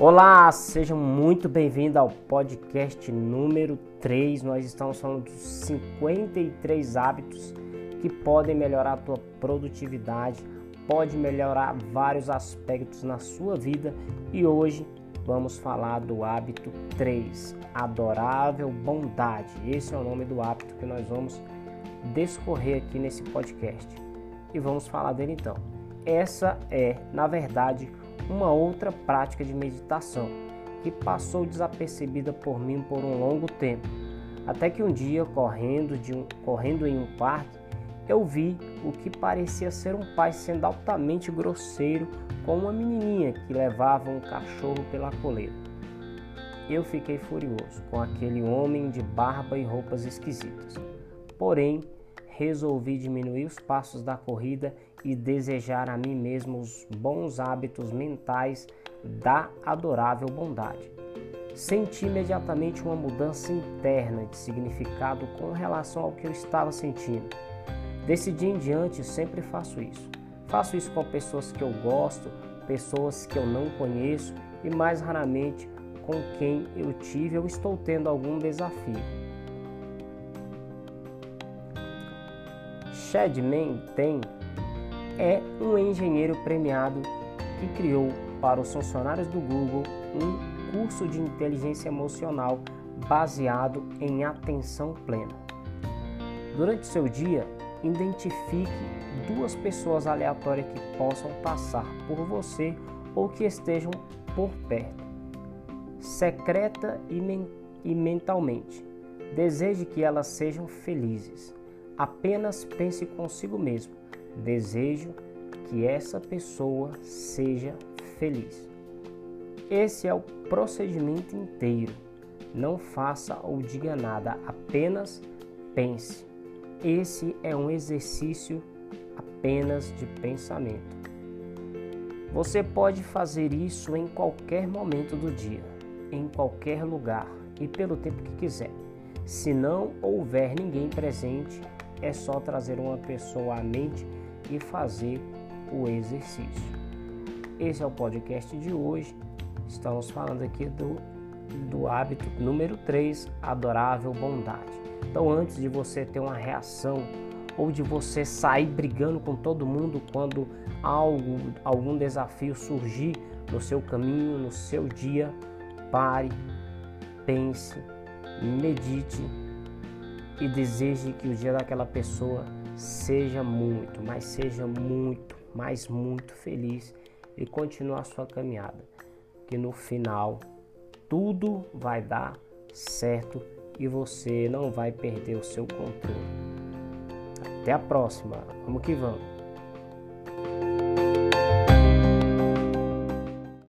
Olá, sejam muito bem-vindos ao podcast número 3. Nós estamos falando dos 53 hábitos que podem melhorar a tua produtividade, pode melhorar vários aspectos na sua vida e hoje vamos falar do hábito 3, adorável bondade. Esse é o nome do hábito que nós vamos descorrer aqui nesse podcast. E vamos falar dele então. Essa é, na verdade, uma outra prática de meditação que passou desapercebida por mim por um longo tempo. Até que um dia, correndo, um, correndo em um parque, eu vi o que parecia ser um pai sendo altamente grosseiro com uma menininha que levava um cachorro pela coleira. Eu fiquei furioso com aquele homem de barba e roupas esquisitas. Porém, resolvi diminuir os passos da corrida e desejar a mim mesmo os bons hábitos mentais da adorável bondade. Senti imediatamente uma mudança interna de significado com relação ao que eu estava sentindo. Desse dia em diante, sempre faço isso. Faço isso com pessoas que eu gosto, pessoas que eu não conheço e mais raramente com quem eu tive ou estou tendo algum desafio. Shadman tem é um engenheiro premiado que criou para os funcionários do Google um curso de inteligência emocional baseado em atenção plena. Durante seu dia, identifique duas pessoas aleatórias que possam passar por você ou que estejam por perto, secreta e, men e mentalmente. Deseje que elas sejam felizes. Apenas pense consigo mesmo Desejo que essa pessoa seja feliz. Esse é o procedimento inteiro. Não faça ou diga nada, apenas pense. Esse é um exercício apenas de pensamento. Você pode fazer isso em qualquer momento do dia, em qualquer lugar e pelo tempo que quiser. Se não houver ninguém presente, é só trazer uma pessoa à mente e fazer o exercício. Esse é o podcast de hoje. Estamos falando aqui do, do hábito número 3, adorável bondade. Então, antes de você ter uma reação ou de você sair brigando com todo mundo quando algo, algum desafio surgir no seu caminho, no seu dia, pare, pense, medite e deseje que o dia daquela pessoa seja muito, mas seja muito, mas muito feliz e continue a sua caminhada, que no final tudo vai dar certo e você não vai perder o seu controle. Até a próxima, vamos que vamos.